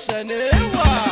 Send Shanewa.